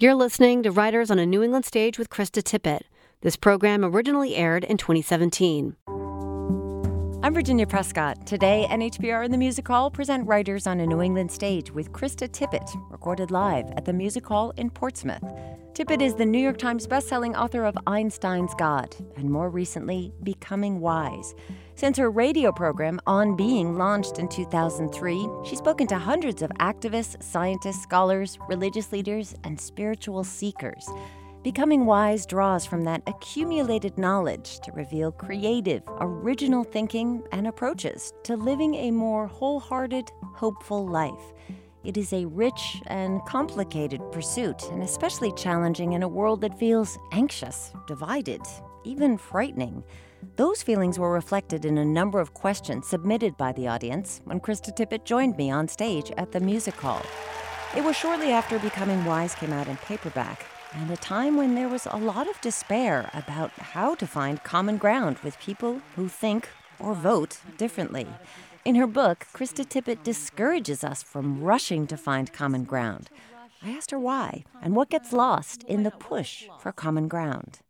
You're listening to Writers on a New England Stage with Krista Tippett. This program originally aired in 2017. I'm Virginia Prescott. Today, NHPR and the Music Hall present Writers on a New England Stage with Krista Tippett, recorded live at the Music Hall in Portsmouth. Tippett is the New York Times bestselling author of Einstein's God and more recently, Becoming Wise. Since her radio program, On Being, launched in 2003, she's spoken to hundreds of activists, scientists, scholars, religious leaders, and spiritual seekers. Becoming Wise draws from that accumulated knowledge to reveal creative, original thinking and approaches to living a more wholehearted, hopeful life. It is a rich and complicated pursuit, and especially challenging in a world that feels anxious, divided, even frightening. Those feelings were reflected in a number of questions submitted by the audience when Krista Tippett joined me on stage at the Music Hall. It was shortly after Becoming Wise came out in paperback and a time when there was a lot of despair about how to find common ground with people who think or vote differently. In her book, Krista Tippett discourages us from rushing to find common ground. I asked her why and what gets lost in the push for common ground.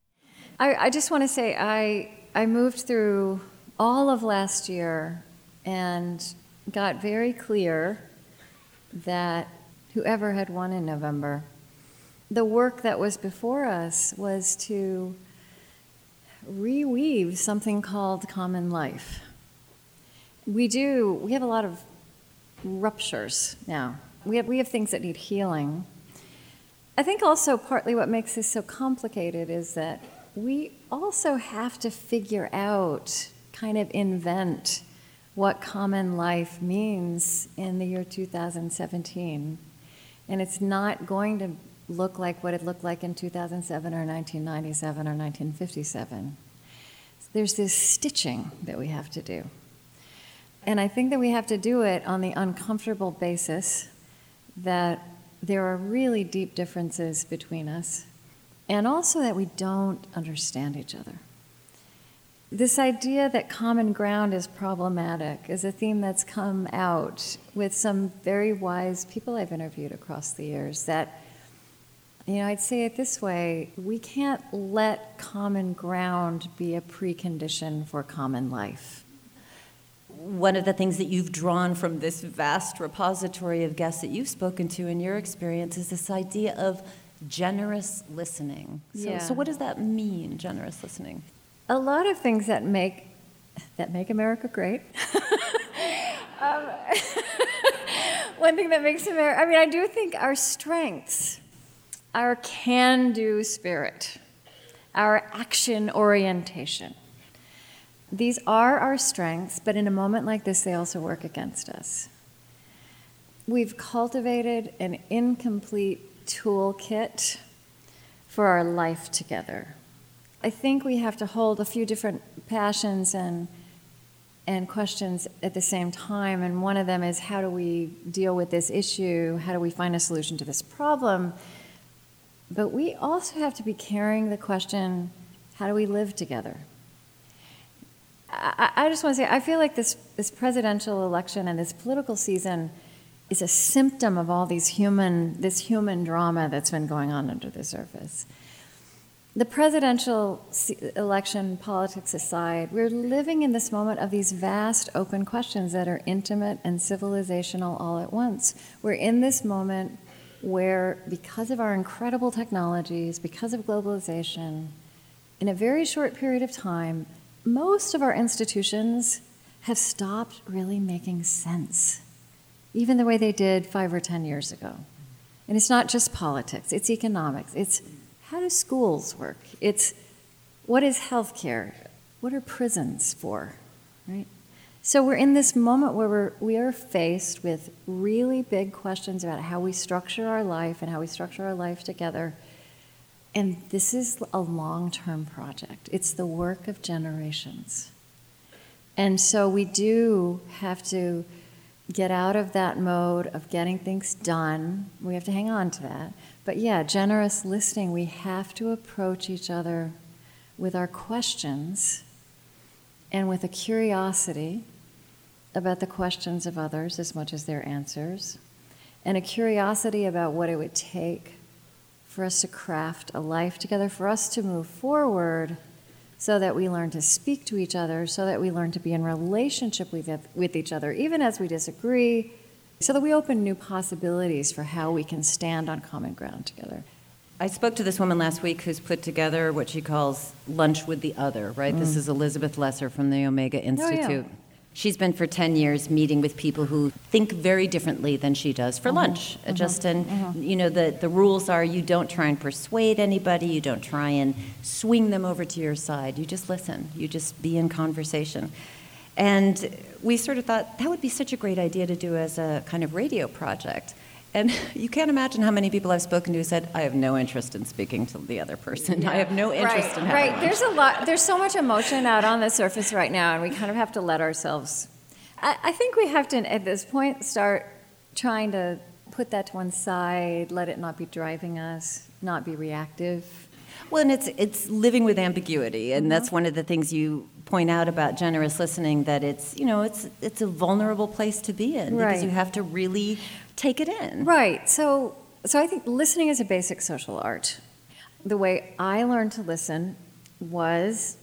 I, I just want to say I, I moved through all of last year and got very clear that whoever had won in November the work that was before us was to reweave something called common life. We do, we have a lot of ruptures now. We have, we have things that need healing. I think also partly what makes this so complicated is that we also have to figure out, kind of invent, what common life means in the year 2017. And it's not going to look like what it looked like in 2007 or 1997 or 1957. There's this stitching that we have to do. And I think that we have to do it on the uncomfortable basis that there are really deep differences between us, and also that we don't understand each other. This idea that common ground is problematic is a theme that's come out with some very wise people I've interviewed across the years that you know, I'd say it this way we can't let common ground be a precondition for common life. One of the things that you've drawn from this vast repository of guests that you've spoken to in your experience is this idea of generous listening. So, Yeah. so what does that mean, generous listening? A lot of things that make that make America great. um, one thing that makes America, I mean, I do think our strengths, our can do spirit, our action orientation, these are our strengths, but in a moment like this, they also work against us. We've cultivated an incomplete toolkit for our life together. I think we have to hold a few different passions and and questions at the same time. And one of them is how do we deal with this issue? How do we find a solution to this problem? But we also have to be carrying the question how do we live together? I, I just want to say, I feel like this, this presidential election and this political season is a symptom of all these human, this human drama that's been going on under the surface. The presidential election politics aside, we're living in this moment of these vast open questions that are intimate and civilizational all at once. We're in this moment where, because of our incredible technologies, because of globalization, in a very short period of time, most of our institutions have stopped really making sense, even the way they did five or ten years ago. And it's not just politics, it's economics, it's how do schools work? It's what is healthcare? What are prisons for? Right? So we're in this moment where we're, we are faced with really big questions about how we structure our life and how we structure our life together. And this is a long term project, it's the work of generations. And so we do have to get out of that mode of getting things done. We have to hang on to that. But yeah, generous listening, we have to approach each other with our questions and with a curiosity about the questions of others as much as their answers, and a curiosity about what it would take for us to craft a life together, for us to move forward so that we learn to speak to each other, so that we learn to be in relationship with, with each other, even as we disagree, so that we open new possibilities for how we can stand on common ground together. I spoke to this woman last week who's put together what she calls Lunch with the Other, right? Mm. This is Elizabeth Lesser from the Omega Institute. Oh, yeah. She's been for 10 years meeting with people who think very differently than she does for mm-hmm. lunch. Mm-hmm. Just mm-hmm. you know the the rules are you don't try and persuade anybody, you don't try and swing them over to your side. You just listen. You just be in conversation. And we sort of thought that would be such a great idea to do as a kind of radio project. And you can't imagine how many people I've spoken to who said, "I have no interest in speaking to the other person. Yeah. I have no interest right, in having." Right. There's a lot. There's so much emotion out on the surface right now, and we kind of have to let ourselves. I, I think we have to, at this point, start trying to put that to one side, let it not be driving us, not be reactive. Well, and it's it's living with ambiguity, and mm-hmm. that's one of the things you point out about generous listening that it's you know it's it's a vulnerable place to be in right. because you have to really take it in. Right. So so I think listening is a basic social art. The way I learned to listen was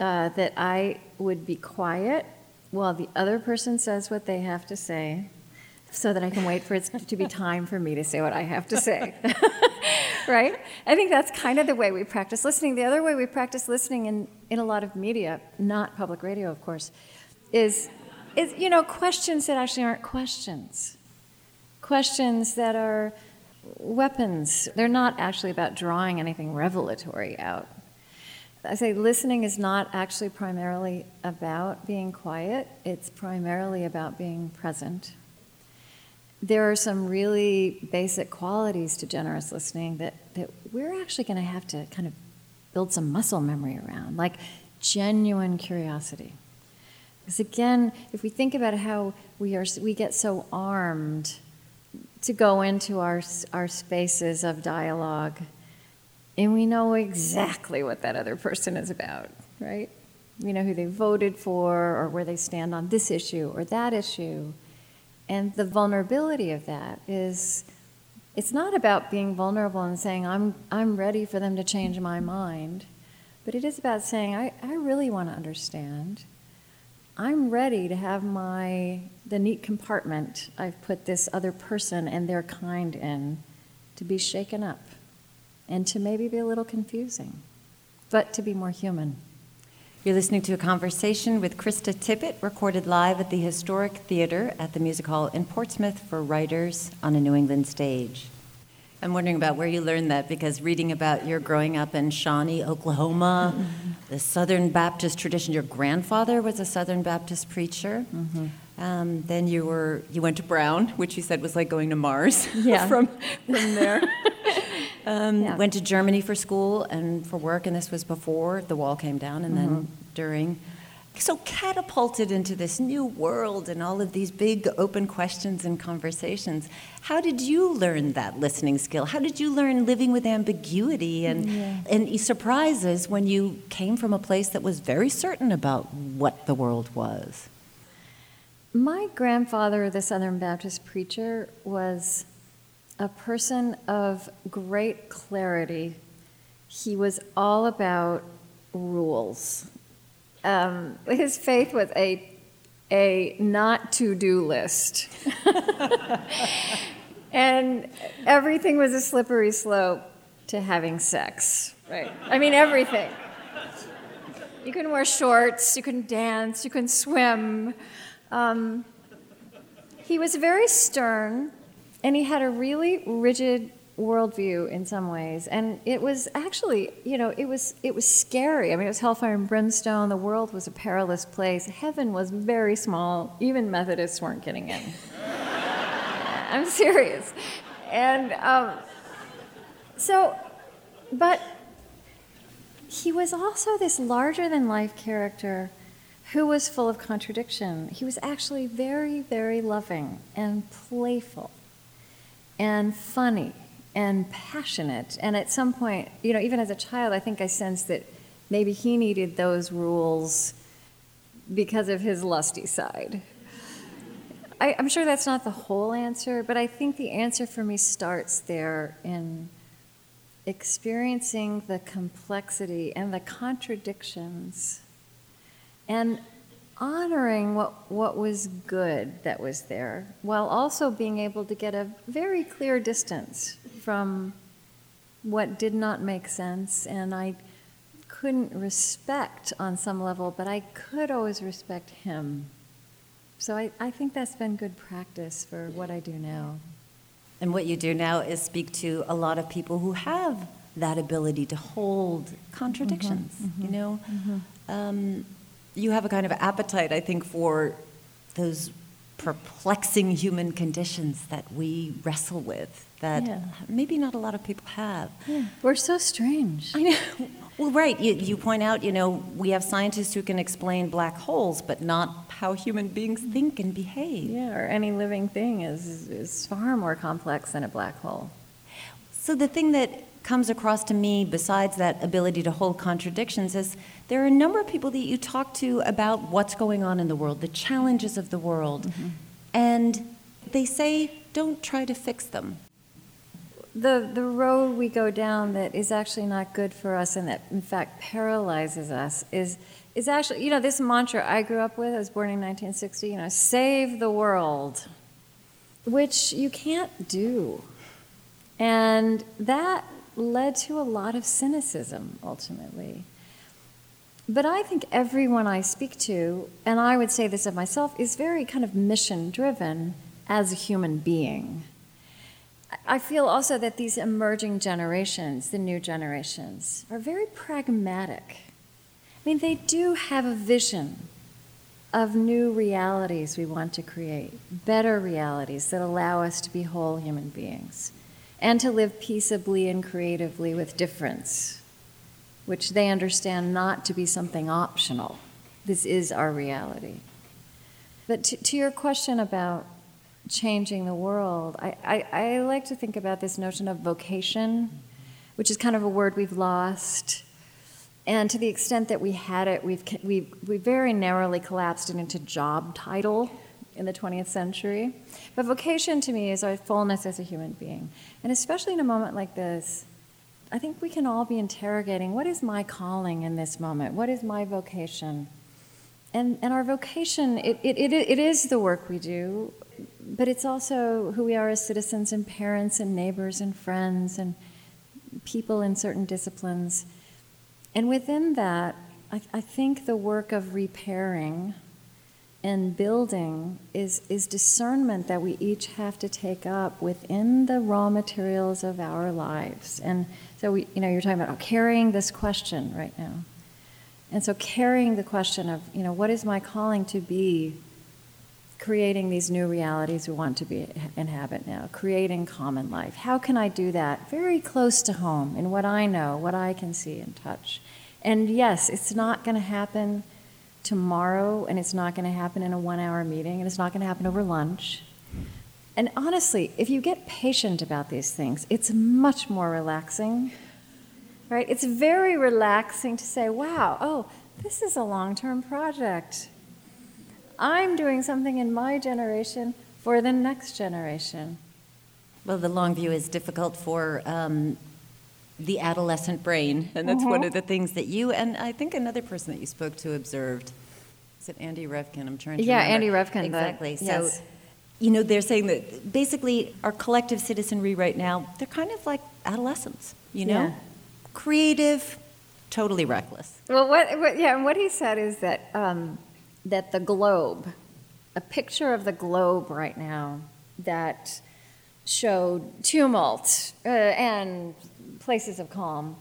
uh, that I would be quiet while the other person says what they have to say, so that I can wait for it to be time for me to say what I have to say. right? I think that's kind of the way we practice listening. The other way we practice listening in, in a lot of media, not public radio, of course, is, is you know, questions that actually aren't questions. Questions that are weapons. They're not actually about drawing anything revelatory out. I say listening is not actually primarily about being quiet, it's primarily about being present there are some really basic qualities to generous listening that, that we're actually going to have to kind of build some muscle memory around, like genuine curiosity. Because again, if we think about how we, are, we get so armed to go into our, our spaces of dialogue, and we know exactly what that other person is about, right? We know who they voted for, or where they stand on this issue or that issue and the vulnerability of that is it's not about being vulnerable and saying, I'm, I'm ready for them to change my mind, but it is about saying, I, I really want to understand. I'm ready to have my the neat compartment I've put this other person and their kind in to be shaken up and to maybe be a little confusing, but to be more human. You're listening to a conversation with Krista Tippett, recorded live at the Historic Theater at the Music Hall in Portsmouth for writers on a New England stage. I'm wondering about where you learned that because reading about your growing up in Shawnee, Oklahoma, mm-hmm. The Southern Baptist tradition. Your grandfather was a Southern Baptist preacher. Mm-hmm. Um, then you were you went to Brown, which you said was like going to Mars. Yeah. from from there. Um, yeah. Went to Germany for school and for work, and this was before the wall came down, and mm-hmm. then during. So catapulted into this new world and all of these big open questions and conversations. How did you learn that listening skill? How did you learn living with ambiguity and yeah. and surprises when you came from a place that was very certain about what the world was? My grandfather, the Southern Baptist preacher, was a person of great clarity. He was all about rules. Um, his faith was a, a not to do list. and everything was a slippery slope to having sex, right? I mean, everything. You can wear shorts, you can dance, you can swim. Um, he was very stern and he had a really rigid worldview in some ways. And it was actually you know it was it was scary. I mean it was hellfire and brimstone. The world was a perilous place. Heaven was very small. Even methodists weren't getting in. I'm serious. And um, so but he was also this larger than life character who was full of contradiction. He was actually very very loving and playful and funny and passionate. And at some point, you know, even as a child, I think I sensed that maybe he needed those rules because of his lusty side. I, am sure that's not the whole answer, but I think the answer for me starts there in experiencing the complexity and the contradictions and honoring what, what was good that was there, while also being able to get a very clear distance from what did not make sense. And I couldn't respect on some level, but I could always respect him. So I, I think that's been good practice for what I do now. And what you do now is speak to a lot of people who have that ability to hold contradictions, mm-hmm, mm-hmm, you know? Mm-hmm. Um, you have a kind of appetite, I think, for those perplexing human conditions that we wrestle with that yeah. maybe not a lot of people have. Yeah. We're so strange. I know. Well, right. You, you point out, you know, we have scientists who can explain black holes, but not how human beings think and behave. Yeah, or any living thing is, is far more complex than a black hole. So the thing that comes across to me, besides that ability to hold contradictions, is there are a number of people that you talk to about what's going on in the world, the challenges of the world, mm-hmm. and they say, don't try to fix them the, the road we go down that is actually not good for us and that in fact paralyzes us is, is actually, you know, this mantra I grew up with, I was born in 1960, you know, save the world, which you can't do. And that led to a lot of cynicism ultimately. But I think everyone I speak to, and I would say this of myself, is very kind of mission driven as a human being. I feel also that these emerging generations, the new generations, are very pragmatic. I mean, they do have a vision of new realities we want to create, better realities that allow us to be whole human beings and to live peaceably and creatively with difference, which they understand not to be something optional. This is our reality. But to, to your question about changing the world. I, I, I, like to think about this notion of vocation, which is kind of a word we've lost. And to the extent that we had it, we've, we, we very narrowly collapsed it into job title in the 20th century. But vocation to me is our fullness as a human being. And especially in a moment like this, I think we can all be interrogating what is my calling in this moment? What is my vocation? And, and our vocation, it, it, it, it is the work we do, but it's also who we are as citizens and parents and neighbors and friends and people in certain disciplines. And within that, I, I think the work of repairing and building is, is discernment that we each have to take up within the raw materials of our lives. And so, we, you know, you're talking about oh, carrying this question right now. And so, carrying the question of, you know, what is my calling to be creating these new realities we want to be inhabit now, creating common life. How can I do that very close to home in what I know, what I can see and touch? And yes, it's not going to happen tomorrow, and it's not going to happen in a one hour meeting, and it's not going to happen over lunch. And honestly, if you get patient about these things, it's much more relaxing. Right? It's very relaxing to say, wow, oh, this is a long term project I'm doing something in my generation for the next generation. Well, the long view is difficult for um, the adolescent brain, and that's mm-hmm. one of the things that you and I think another person that you spoke to observed. Is it Andy Revkin? I'm trying to yeah, remember. Andy Revkin. Exactly. But, yes. So, you know, they're saying that basically our collective citizenry right now, they're kind of like adolescents, you know? Yeah. Creative, totally reckless. Well, what, what, yeah, and what he said is that um, that the globe, a picture of the globe right now that showed tumult uh, and places of calm,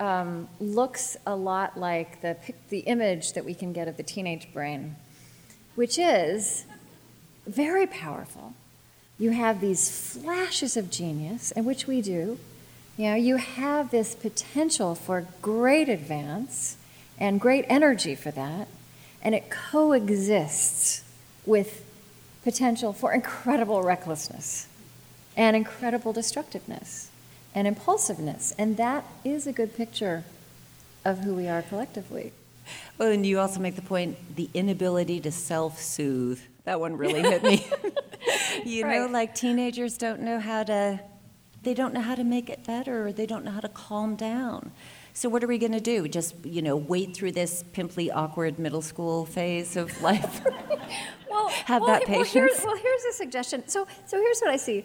um, looks a lot like the, the image that we can get of the teenage brain, which is very powerful. You have these flashes of genius, and which we do. You know, you have this potential for great advance and great energy for that and it coexists with potential for incredible recklessness and incredible destructiveness and impulsiveness. And that is a good picture of who we are collectively. Well, and you also make the point the inability to self soothe. That one really hit me. you right. know, like teenagers don't know how to they don't know how to make it better or they don't know how to calm down. So what are we going to do? Just, you know, wait through this pimply, awkward middle school phase of life? well, have well, that patience. Well, here's, well, here's a suggestion. So, so here's what I see.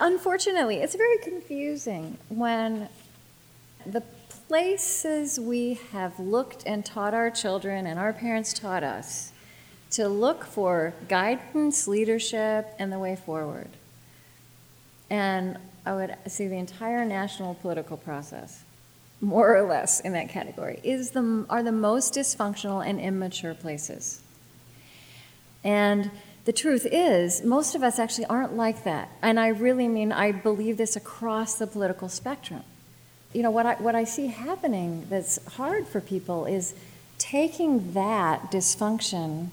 Unfortunately, it's very confusing when the places we have looked and taught our children and our parents taught us to look for guidance, leadership, and the way forward. And I would see the entire national political process, more or less in that category, is the, are the most dysfunctional and immature places. And the truth is, most of us actually aren't like that. And I really mean, I believe this across the political spectrum. You know, what I, what I see happening that's hard for people is taking that dysfunction,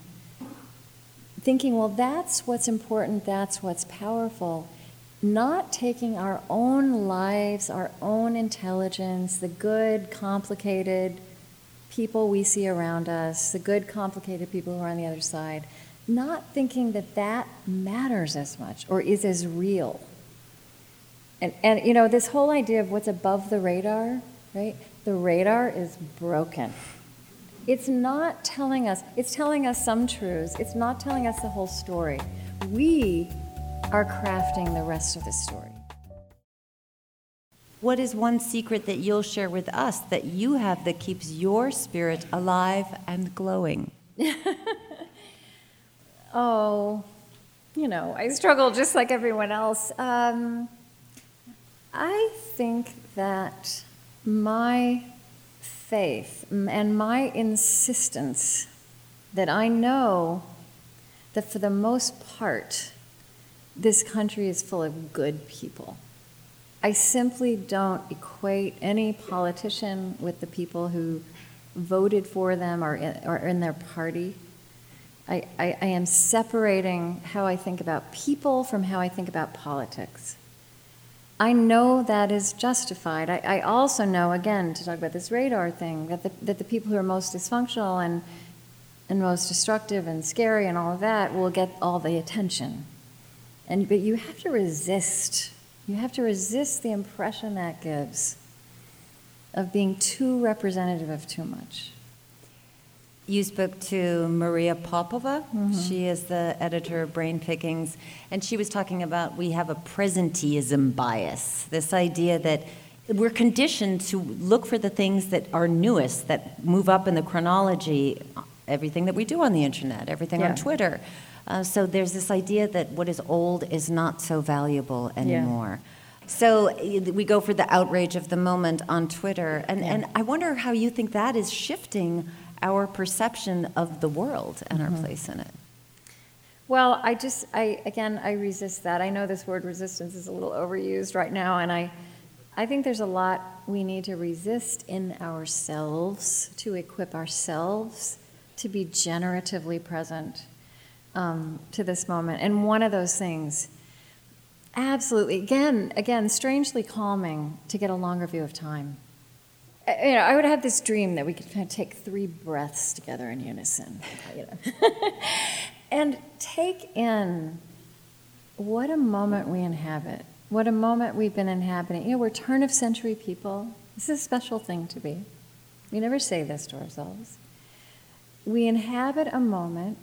thinking, well, that's what's important, that's what's powerful, not taking our own lives, our own intelligence, the good, complicated people we see around us, the good, complicated people who are on the other side, not thinking that that matters as much or is as real. And, and you know, this whole idea of what's above the radar, right? The radar is broken. It's not telling us, it's telling us some truths, it's not telling us the whole story. We are crafting the rest of the story. What is one secret that you'll share with us that you have that keeps your spirit alive and glowing? oh, you know, I struggle just like everyone else. Um, I think that my faith and my insistence that I know that for the most part, this country is full of good people. I simply don't equate any politician with the people who voted for them or in, or in their party. I, I, I, am separating how I think about people from how I think about politics. I know that is justified. I, I also know, again, to talk about this radar thing, that the, that the people who are most dysfunctional and, and most destructive and scary and all of that will get all the attention. And, but you have to resist. You have to resist the impression that gives of being too representative of too much. You spoke to Maria Popova. Mm-hmm. She is the editor of Brain Pickings, and she was talking about we have a presenteeism bias. This idea that we're conditioned to look for the things that are newest, that move up in the chronology, everything that we do on the internet, everything yeah. on Twitter. Uh, so there's this idea that what is old is not so valuable anymore. Yeah. So we go for the outrage of the moment on Twitter. And, yeah. and I wonder how you think that is shifting our perception of the world and mm-hmm. our place in it. Well, I just, I again, I resist that. I know this word resistance is a little overused right now, and I, I think there's a lot we need to resist in ourselves to equip ourselves to be generatively present um, to this moment. And one of those things, absolutely, again, again, strangely calming to get a longer view of time. You know, I would have this dream that we could kind of take three breaths together in unison, you know, and take in what a moment we inhabit, what a moment we've been inhabiting. You know, we're turn of century people. This is a special thing to be. We never say this to ourselves. We inhabit a moment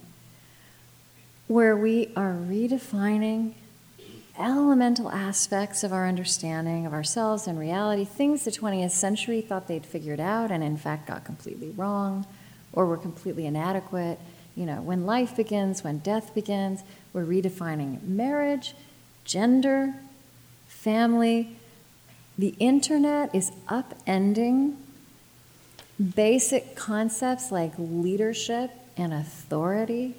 where we are redefining elemental aspects of our understanding of ourselves and reality, things the 20th century thought they'd figured out and in fact got completely wrong or were completely inadequate. You know, when life begins, when death begins, we're redefining marriage, gender, family. The internet is upending basic concepts like leadership and authority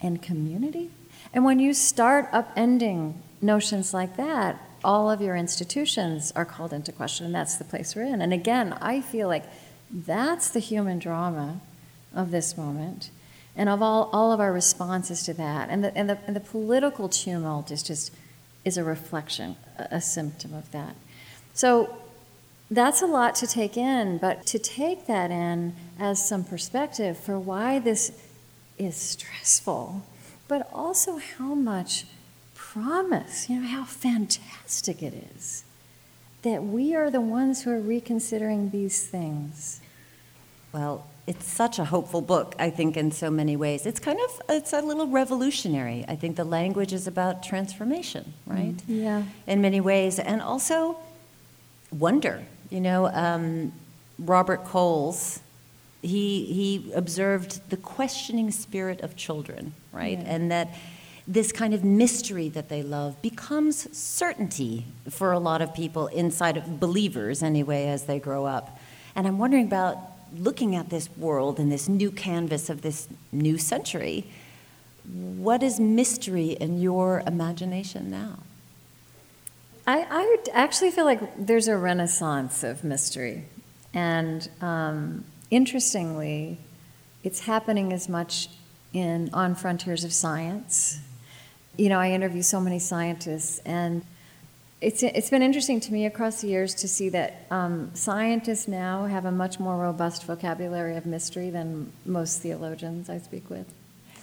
and community. And when you start upending notions like that, all of your institutions are called into question, and that's the place we're in. And again, I feel like that's the human drama of this moment and of all, all of our responses to that. And the, and, the, and the political tumult is just is a reflection, a, a symptom of that. So that's a lot to take in, but to take that in as some perspective for why this is stressful, but also how much promise, you know, how fantastic it is that we are the ones who are reconsidering these things. Well, it's such a hopeful book, I think, in so many ways. It's kind of it's a little revolutionary. I think the language is about transformation, right? Mm, yeah. In many ways, and also wonder. You know, um, Robert Coles, he he observed the questioning spirit of children, right, yeah. and that this kind of mystery that they love becomes certainty for a lot of people inside of believers anyway as they grow up. And I'm wondering about looking at this world and this new canvas of this new century, what is mystery in your imagination now? I, I actually feel like there's a renaissance of mystery. And um, interestingly, it's happening as much in on frontiers of science. You know, I interview so many scientists, and it's, it's been interesting to me across the years to see that um, scientists now have a much more robust vocabulary of mystery than most theologians I speak with.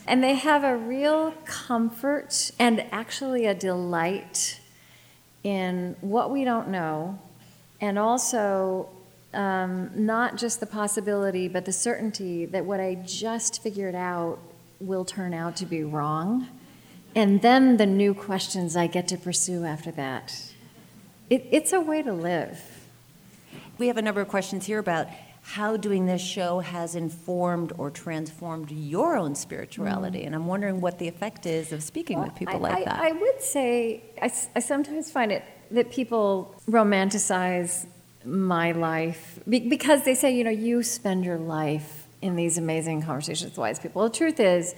And they have a real comfort and actually a delight in what we don't know, and also um, not just the possibility, but the certainty that what I just figured out will turn out to be wrong. And then the new questions I get to pursue after that. It, it's a way to live. We have a number of questions here about how doing this show has informed or transformed your own spirituality. Mm. And I'm wondering what the effect is of speaking well, with people I, like that. I would say I, I sometimes find it that people romanticize my life because they say, you know, you spend your life in these amazing conversations with wise people. The truth is,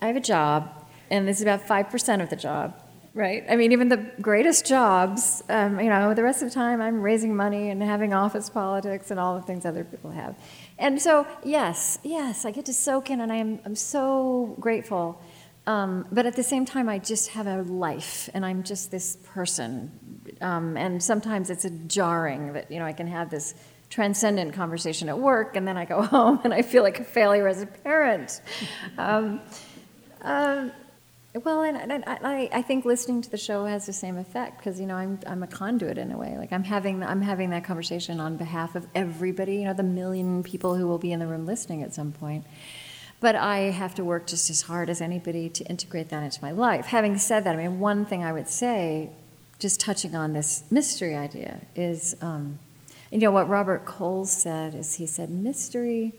I have a job, and this is about 5% of the job right? I mean, even the greatest jobs, um, you know, the rest of the time I'm raising money and having office politics and all the things other people have. And so, yes, yes, I get to soak in and I am, I'm so grateful. Um, but at the same time, I just have a life and I'm just this person. Um, and sometimes it's a jarring that, you know, I can have this transcendent conversation at work and then I go home and I feel like a failure as a parent. Um, uh, well, and, and I, I think listening to the show has the same effect because you know I'm I'm a conduit in a way. Like I'm having I'm having that conversation on behalf of everybody. You know, the million people who will be in the room listening at some point. But I have to work just as hard as anybody to integrate that into my life. Having said that, I mean, one thing I would say, just touching on this mystery idea, is um, you know what Robert Coles said is he said mystery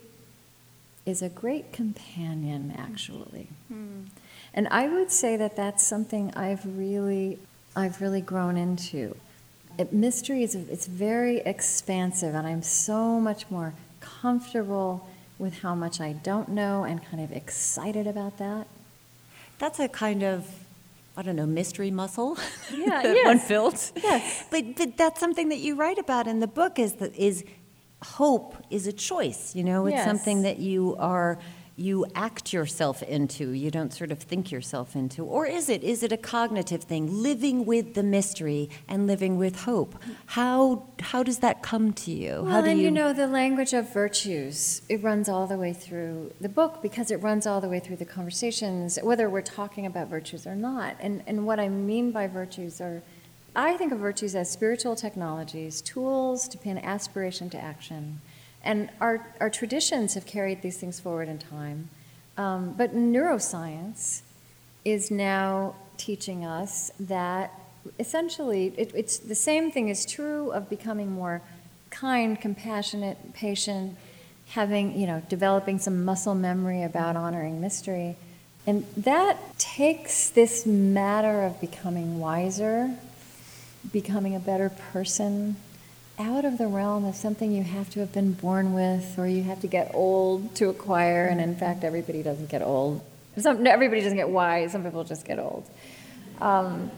is a great companion, actually. Mm-hmm. And I would say that that's something I've really, I've really grown into. It, mystery is it's very expansive, and I'm so much more comfortable with how much I don't know and kind of excited about that. That's a kind of I don't know, mystery muscle yeah, that yes. one built. Yes. But but that's something that you write about in the book is that is hope is a choice, you know, it's yes. something that you are you act yourself into, you don't sort of think yourself into? Or is it? Is it a cognitive thing, living with the mystery and living with hope? How, how does that come to you? Well, how do and you... you know, the language of virtues, it runs all the way through the book because it runs all the way through the conversations, whether we're talking about virtues or not. And, and what I mean by virtues are, I think of virtues as spiritual technologies, tools to pin aspiration to action and our, our traditions have carried these things forward in time. Um, but neuroscience is now teaching us that essentially it, it's the same thing is true of becoming more kind, compassionate, patient, having, you know, developing some muscle memory about honoring mystery. And that takes this matter of becoming wiser, becoming a better person, out of the realm of something you have to have been born with or you have to get old to acquire. And in fact, everybody doesn't get old. Some, everybody doesn't get wise, some people just get old. Um,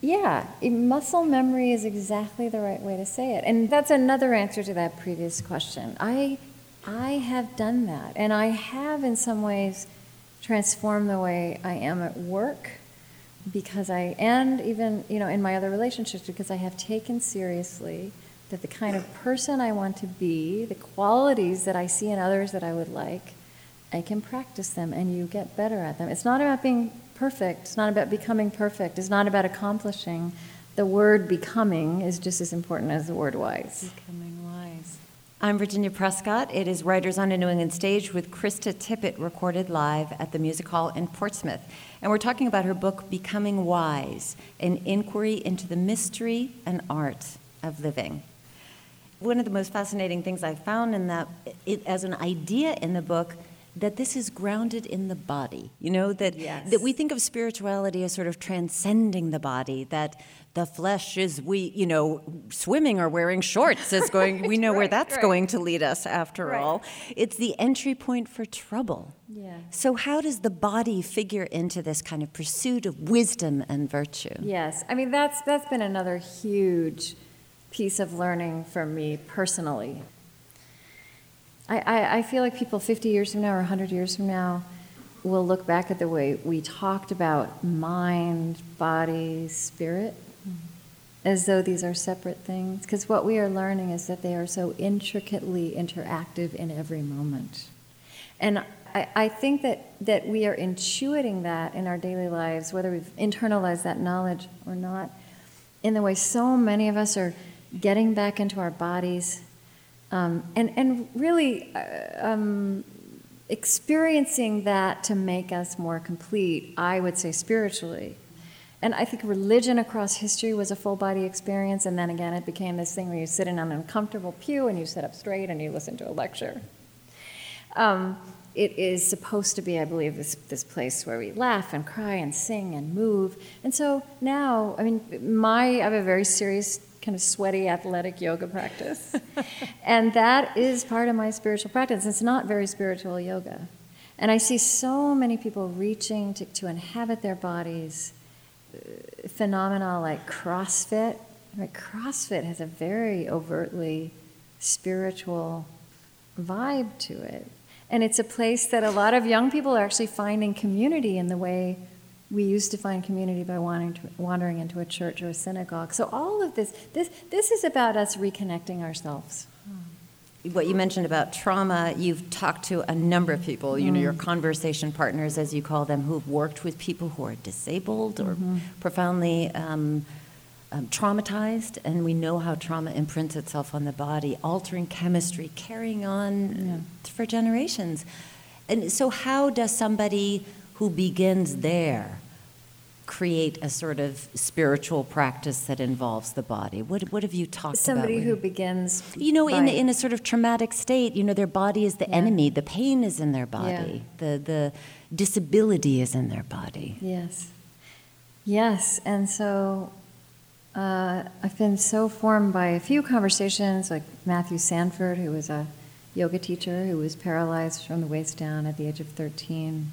yeah, muscle memory is exactly the right way to say it. And that's another answer to that previous question. I, I have done that, and I have in some ways transformed the way I am at work because I, and even, you know, in my other relationships, because I have taken seriously that the kind of person I want to be, the qualities that I see in others that I would like, I can practice them and you get better at them. It's not about being perfect. It's not about becoming perfect. It's not about accomplishing. The word becoming is just as important as the word wise. Becoming wise. I'm Virginia Prescott. It is Writers on a New England Stage with Krista Tippett, recorded live at the Music Hall in Portsmouth. And we're talking about her book, Becoming Wise An Inquiry into the Mystery and Art of Living. One of the most fascinating things I found in that, it, as an idea in the book, that this is grounded in the body. You know, that, yes. that we think of spirituality as sort of transcending the body, that the flesh is we, you know, swimming or wearing shorts is going, we know right, where that's right. going to lead us after Right. all. It's the entry point for trouble. Yeah. So, how does the body figure into this kind of pursuit of wisdom and virtue? Yes, I mean that's that's been another huge piece of learning for me personally. I, I, I feel like people 50 years from now or 100 years from now will look back at the way we talked about mind, body, spirit, mm-hmm. as though these are separate things. Because what we are learning is that they are so intricately interactive in every moment. And I, I think that, that we are intuiting that in our daily lives, whether we've internalized that knowledge or not, in the way so many of us are getting back into our bodies um, and, and really uh, um, experiencing that to make us more complete, I would say spiritually. And I think religion across history was a full body experience, and then again, it became this thing where you sit in an uncomfortable pew and you sit up straight and you listen to a lecture. Um, it is supposed to be, I believe, this, this place where we laugh and cry and sing and move. And so now, I mean, my, I have a very serious, kind of sweaty, athletic yoga practice. and that is part of my spiritual practice. It's not very spiritual yoga. And I see so many people reaching to, to inhabit their bodies. uh, Phenomena like CrossFit. Right? CrossFit has a very overtly spiritual vibe to it. And it's a place that a lot of young people are actually finding community in the way we used to find community by wandering, to, wandering into a church or a synagogue. So all of this, this, this is about us reconnecting ourselves. What you mentioned about trauma, you've talked to a number of people, you know, your conversation partners, as you call them, who've worked with people who are disabled or profoundly um, um, traumatized, and we know how trauma imprints itself on the body, altering chemistry, carrying on for generations. And so, how does somebody who begins there create a sort of spiritual practice that involves the body? What, what have you talked Somebody about? Somebody who begins. you know, in, in a sort of traumatic state, you know, their body is the Yeah. enemy. The pain is in their body. The, the disability is in their body. Yes. Yes, and so uh, I've been so formed by a few conversations, like Matthew Sanford, who was a yoga teacher who was paralyzed from the waist down at the age of 13,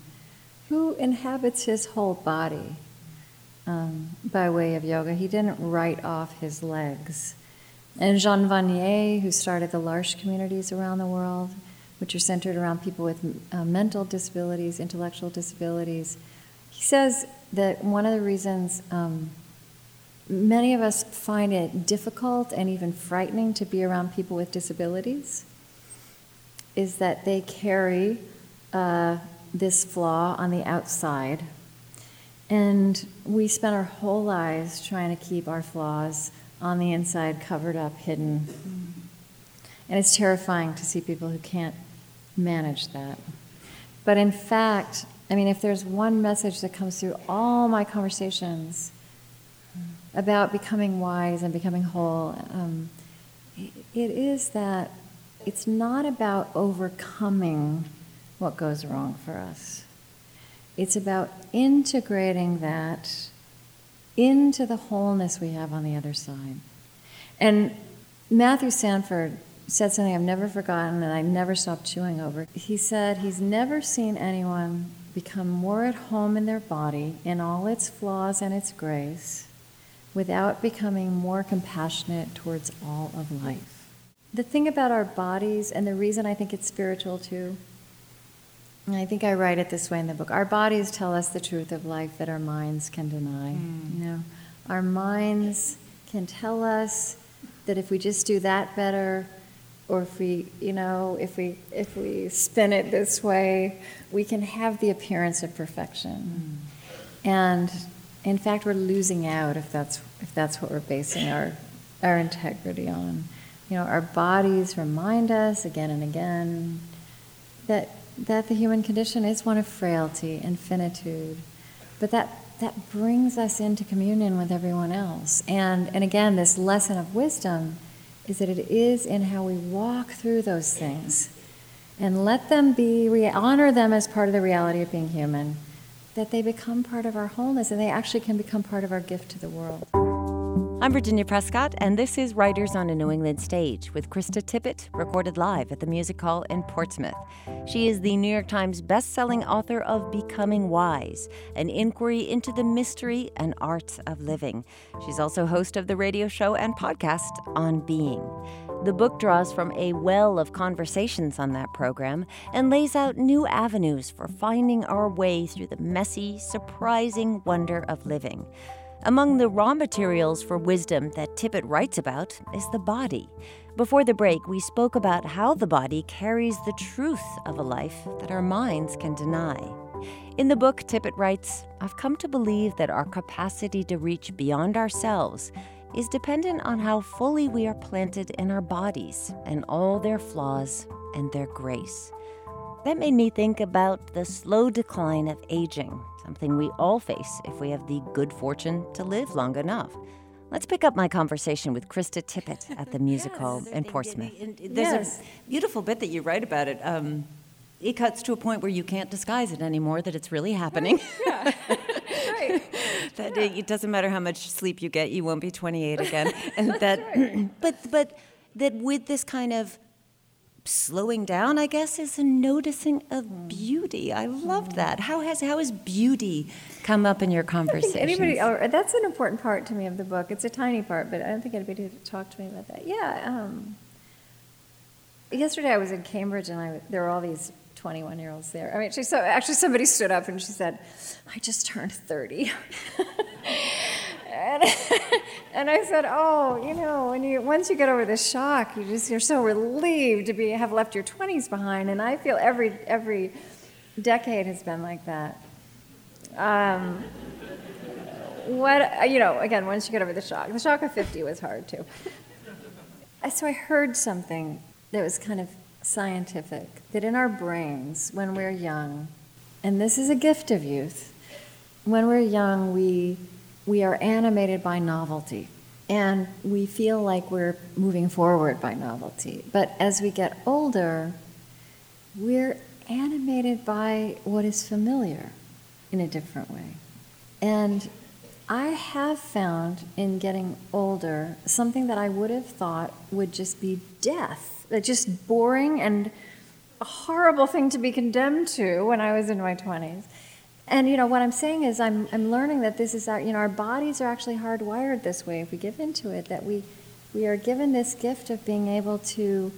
who inhabits his whole body um, by way of yoga. He didn't write off his legs. And Jean Vanier, who started the L'Arche communities around the world, which are centered around people with uh, mental disabilities, intellectual disabilities, he says that one of the reasons um, many of us find it difficult and even frightening to be around people with disabilities is that they carry uh, this flaw on the outside. And we spend our whole lives trying to keep our flaws on the inside, covered up, hidden. And it's terrifying to see people who can't manage that. But in fact, I mean, if there's one message that comes through all my conversations about becoming wise and becoming whole, um, it is that it's not about overcoming what goes wrong for us. It's about integrating that into the wholeness we have on the other side. And Matthew Sanford said something I've never forgotten and I never stopped chewing over. He said he's never seen anyone become more at home in their body, in all its flaws and its grace, without becoming more compassionate towards all of life. The thing about our bodies, and the reason I think it's spiritual too, I think I write it this way in the book. Our bodies tell us the truth of life that our minds can deny. Mm. You know, our minds can tell us that if we just do that better, or if we, you know, if we if we spin it this way, we can have the appearance of perfection. Mm. And in fact, we're losing out if that's, if that's what we're basing our, our integrity on. You know, our bodies remind us again and again that, that the human condition is one of frailty and finitude. But that, that brings us into communion with everyone else. And, and again, this lesson of wisdom is that it is in how we walk through those things and let them be, we honor them as part of the reality of being human, that they become part of our wholeness and they actually can become part of our gift to the world. I'm Virginia Prescott, and this is Writers on a New England Stage with Krista Tippett, recorded live at the Music Hall in Portsmouth. She is the New York Times best-selling author of Becoming Wise, an inquiry into the mystery and arts of living. She's also host of the radio show and podcast On Being. The book draws from a well of conversations on that program and lays out new avenues for finding our way through the messy, surprising wonder of living. Among the raw materials for wisdom that Tippett writes about is the body. Before the break, we spoke about how the body carries the truth of a life that our minds can deny. In the book, Tippett writes I've come to believe that our capacity to reach beyond ourselves is dependent on how fully we are planted in our bodies and all their flaws and their grace. That made me think about the slow decline of aging, something we all face if we have the good fortune to live long enough. Let's pick up my conversation with Krista Tippett at the Music yes, Hall in Portsmouth. There's Yes. a beautiful bit that you write about it. Um, it cuts to a point where you can't disguise it anymore, that it's really happening. Right. that it, it doesn't matter how much sleep you get, you won't be 28 again. and that, but, but that with this kind of slowing down, I guess, is a noticing of beauty. I love that. How has, how has beauty come up in your conversations? anybody, that's an important part to me of the book. It's a tiny part, but I don't think anybody talked to me about that. Yeah. Um, yesterday I was in Cambridge and I, there were all these 21 year olds there. I mean, she, so actually somebody stood up and she said, I just turned 30. and, and I said, oh, you know, when you, once you get over the shock, you just, you're so relieved to be, have left your 20s behind. And I feel every, every decade has been like that. Um, what you know again once you get over the shock the shock of 50 was hard too Uh, so i heard something that was kind of scientific that in our brains when we're young and this is a gift of youth when we're young we we are animated by novelty and we feel like we're moving forward by novelty but as we get older we're animated by what is familiar in a different way. And I have found in getting older something that I would have thought would just be death, that just boring and a horrible thing to be condemned to when I was in my 20s. And you know what I'm saying is I'm, I'm learning that this is our you know our bodies are actually hardwired this way if we give into it that we we are given this gift of being able to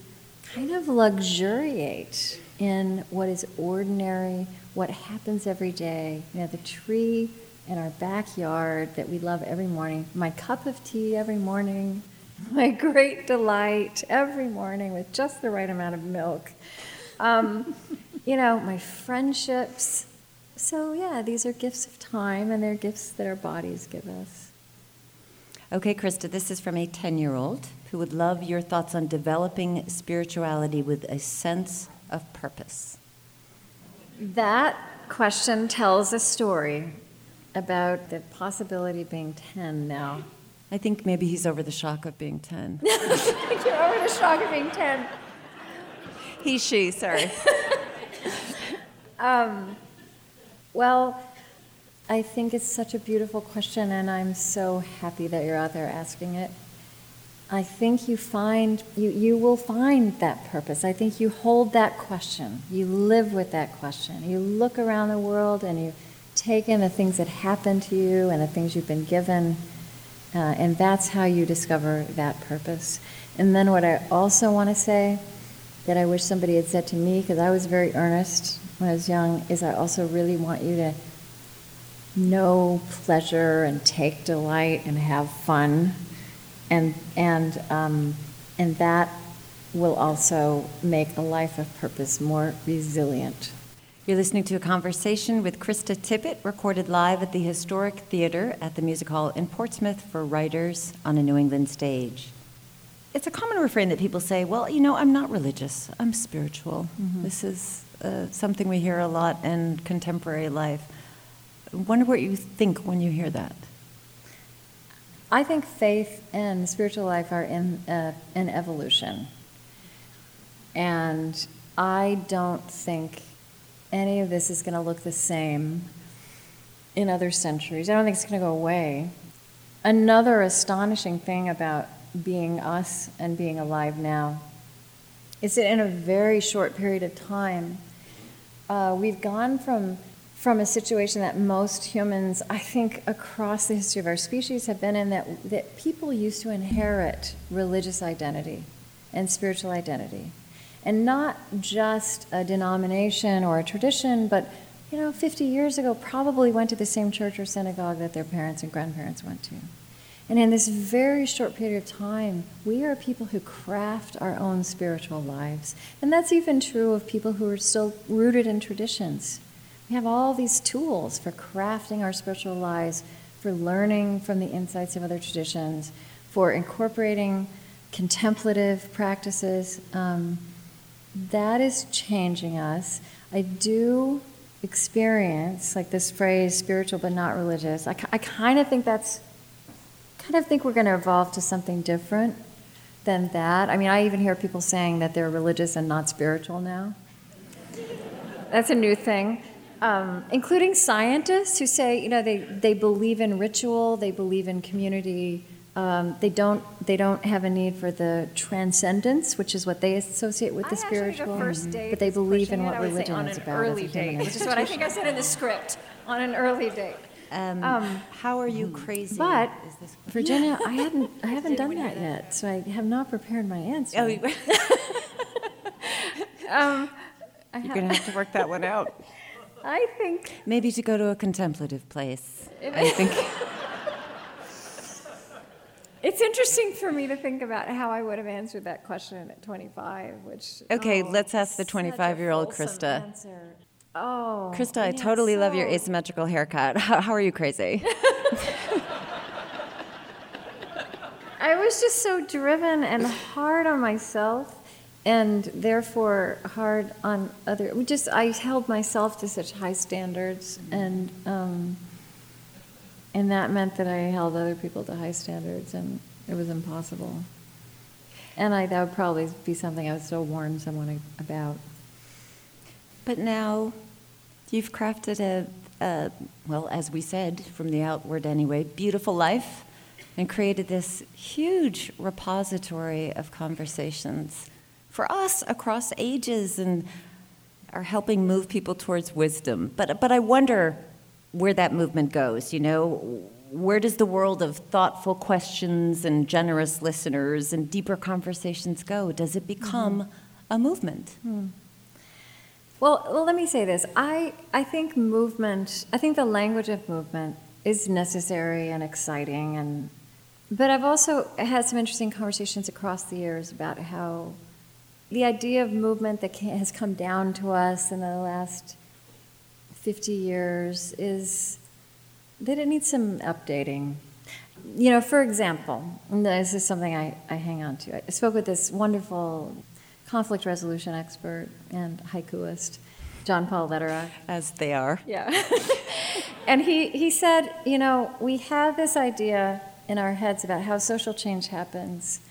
kind of luxuriate in what is ordinary, what happens every day. You know, the tree in our backyard that we love every morning, my cup of tea every morning, my great delight every morning with just the right amount of milk. Um, you know, my friendships. So, yeah, these are gifts of time and they're gifts that our bodies give us. Okay, Krista, this is from a 10 year old who would love your thoughts on developing spirituality with a sense of purpose. That question tells a story about the possibility of being 10 now. I think maybe he's over the shock of being 10. You're over the shock of being 10. he, she, sorry. Um, well, I think it's such a beautiful question, and I'm so happy that you're out there asking it. I think you find you, you will find that purpose. I think you hold that question. You live with that question. You look around the world and you take in the things that happen to you and the things you've been given, uh, and that's how you discover that purpose. And then what I also want to say that I wish somebody had said to me because I was very earnest when I was young is I also really want you to know pleasure and take delight and have fun and and um, and that will also make a life of purpose more resilient. You're listening to a conversation with Krista Tippett, recorded live at the Historic Theater at the Music Hall in Portsmouth for writers on a New England stage. It's a common refrain that people say, well, you know, I'm not religious, I'm spiritual. Mm-hmm. This is uh, something we hear a lot in contemporary life. I wonder what you think when you hear that. I think faith and spiritual life are in uh, an evolution. And I don't think any of this is going to look the same in other centuries. I don't think it's going to go away. Another astonishing thing about being us and being alive now is that in a very short period of time, uh, we've gone from from a situation that most humans, I think, across the history of our species have been in that, that people used to inherit religious identity and spiritual identity and not just a denomination or a tradition, but you know, 50 years ago, probably went to the same church or synagogue that their parents and grandparents went to. And in this very short period of time, we are people who craft our own spiritual lives. And that's even true of people who are still rooted in traditions. We have all these tools for crafting our spiritual lives, for learning from the insights of other traditions, for incorporating contemplative practices. Um, that is changing us. I do experience like this phrase spiritual but not religious. I, I kind of think that's kind of think we're going to evolve to something different than that. I mean, I even hear people saying that they're religious and not spiritual now. That's a new thing. Um, including scientists who say, you know, they, they believe in ritual, they believe in community, um, they don't they don't have a need for the transcendence, which is what they associate with the I spiritual. The but they believe in what religion is about. Early date, which is what I think I said in the script. On an early date. Um, um, how are you crazy? But Virginia, I hadn't I haven't done that yet, so I have not prepared my answer. Oh, um, You're going to have to work that one out. I think maybe to go to a contemplative place. I think. It's interesting for me to think about how I would have answered that question at 25, which. Okay, oh, let's ask the 25 year old Krista. Oh. Krista, I totally so... love your asymmetrical haircut. How, how are you crazy? I was just so driven and hard on myself and therefore hard on other just i held myself to such high standards and um, and that meant that I held other people to high standards, and it was impossible. And I, that would probably be something I would still warn someone about. But now you've crafted a, a, well, as we said, from the outward anyway, beautiful life and created this huge repository of conversations for us across ages and are helping move people towards wisdom. But, but I wonder where that movement goes. You know, where does the world of thoughtful questions and generous listeners and deeper conversations go? Does it become mm-hmm. a movement? Hmm. Well, well, let me say this. I, I think movement, I think the language of movement is necessary and exciting. And, but I've also had some interesting conversations across the years about how the idea of movement that can, has come down to us in the last 50 years is that it needs some updating. You know, for example, this is something I, I hang on to. I spoke with this wonderful conflict resolution expert and haikuist, John Paul Lederach. As they are. Yeah. and he, he said, you know, we have this idea in our heads about how social change happens.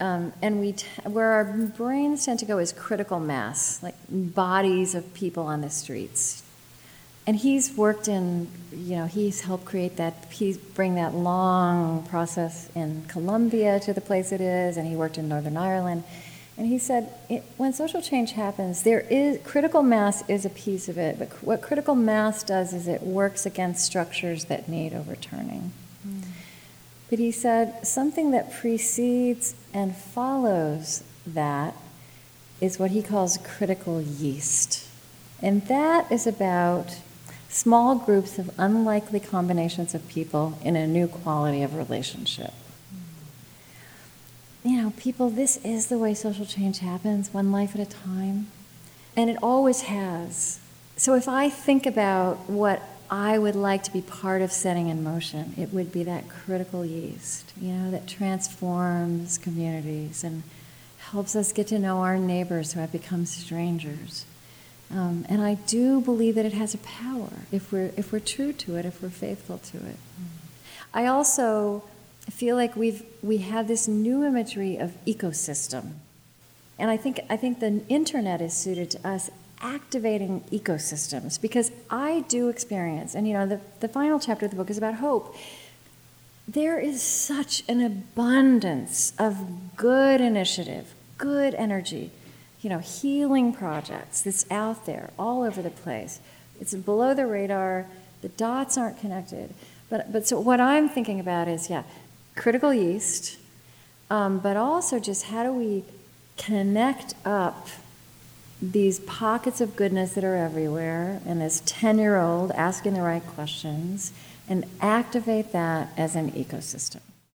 Um, and we t- where our brains tend to go is critical mass, like bodies of people on the streets, and he's worked in, you know, he's helped create that, he's bring that long process in Colombia to the place it is, and he worked in Northern Ireland. And he said, when social change happens, there is critical mass is a piece of it, but what critical mass does is it works against structures that need overturning. Mm. But he said something that precedes and follows that is what he calls critical yeast. And that is about small groups of unlikely combinations of people in a new quality of relationship. Know, people, this is the way social change happens, one life at a time. And it always has. so if I think about what I would like to be part of setting in motion, it would be that critical yeast, you know, that transforms communities and helps us get to know our neighbors who have become strangers. Um, and I do believe that it has a power if we're, if we're true to it, if we're faithful to it. I also feel like we've, we have this new imagery of ecosystem. And I think, I think the internet is suited to us activating ecosystems because I do experience, and you know, the, the final chapter of the book is about hope. There is such an abundance of good initiative, good energy, you know, healing projects that's out there all over the place. It's below the radar, the dots aren't connected. But, but so what I'm thinking about is, yeah, critical yeast, um, but also just how do we connect up these pockets of goodness that are everywhere and this 10 year old asking the right questions and activate that as an ecosystem.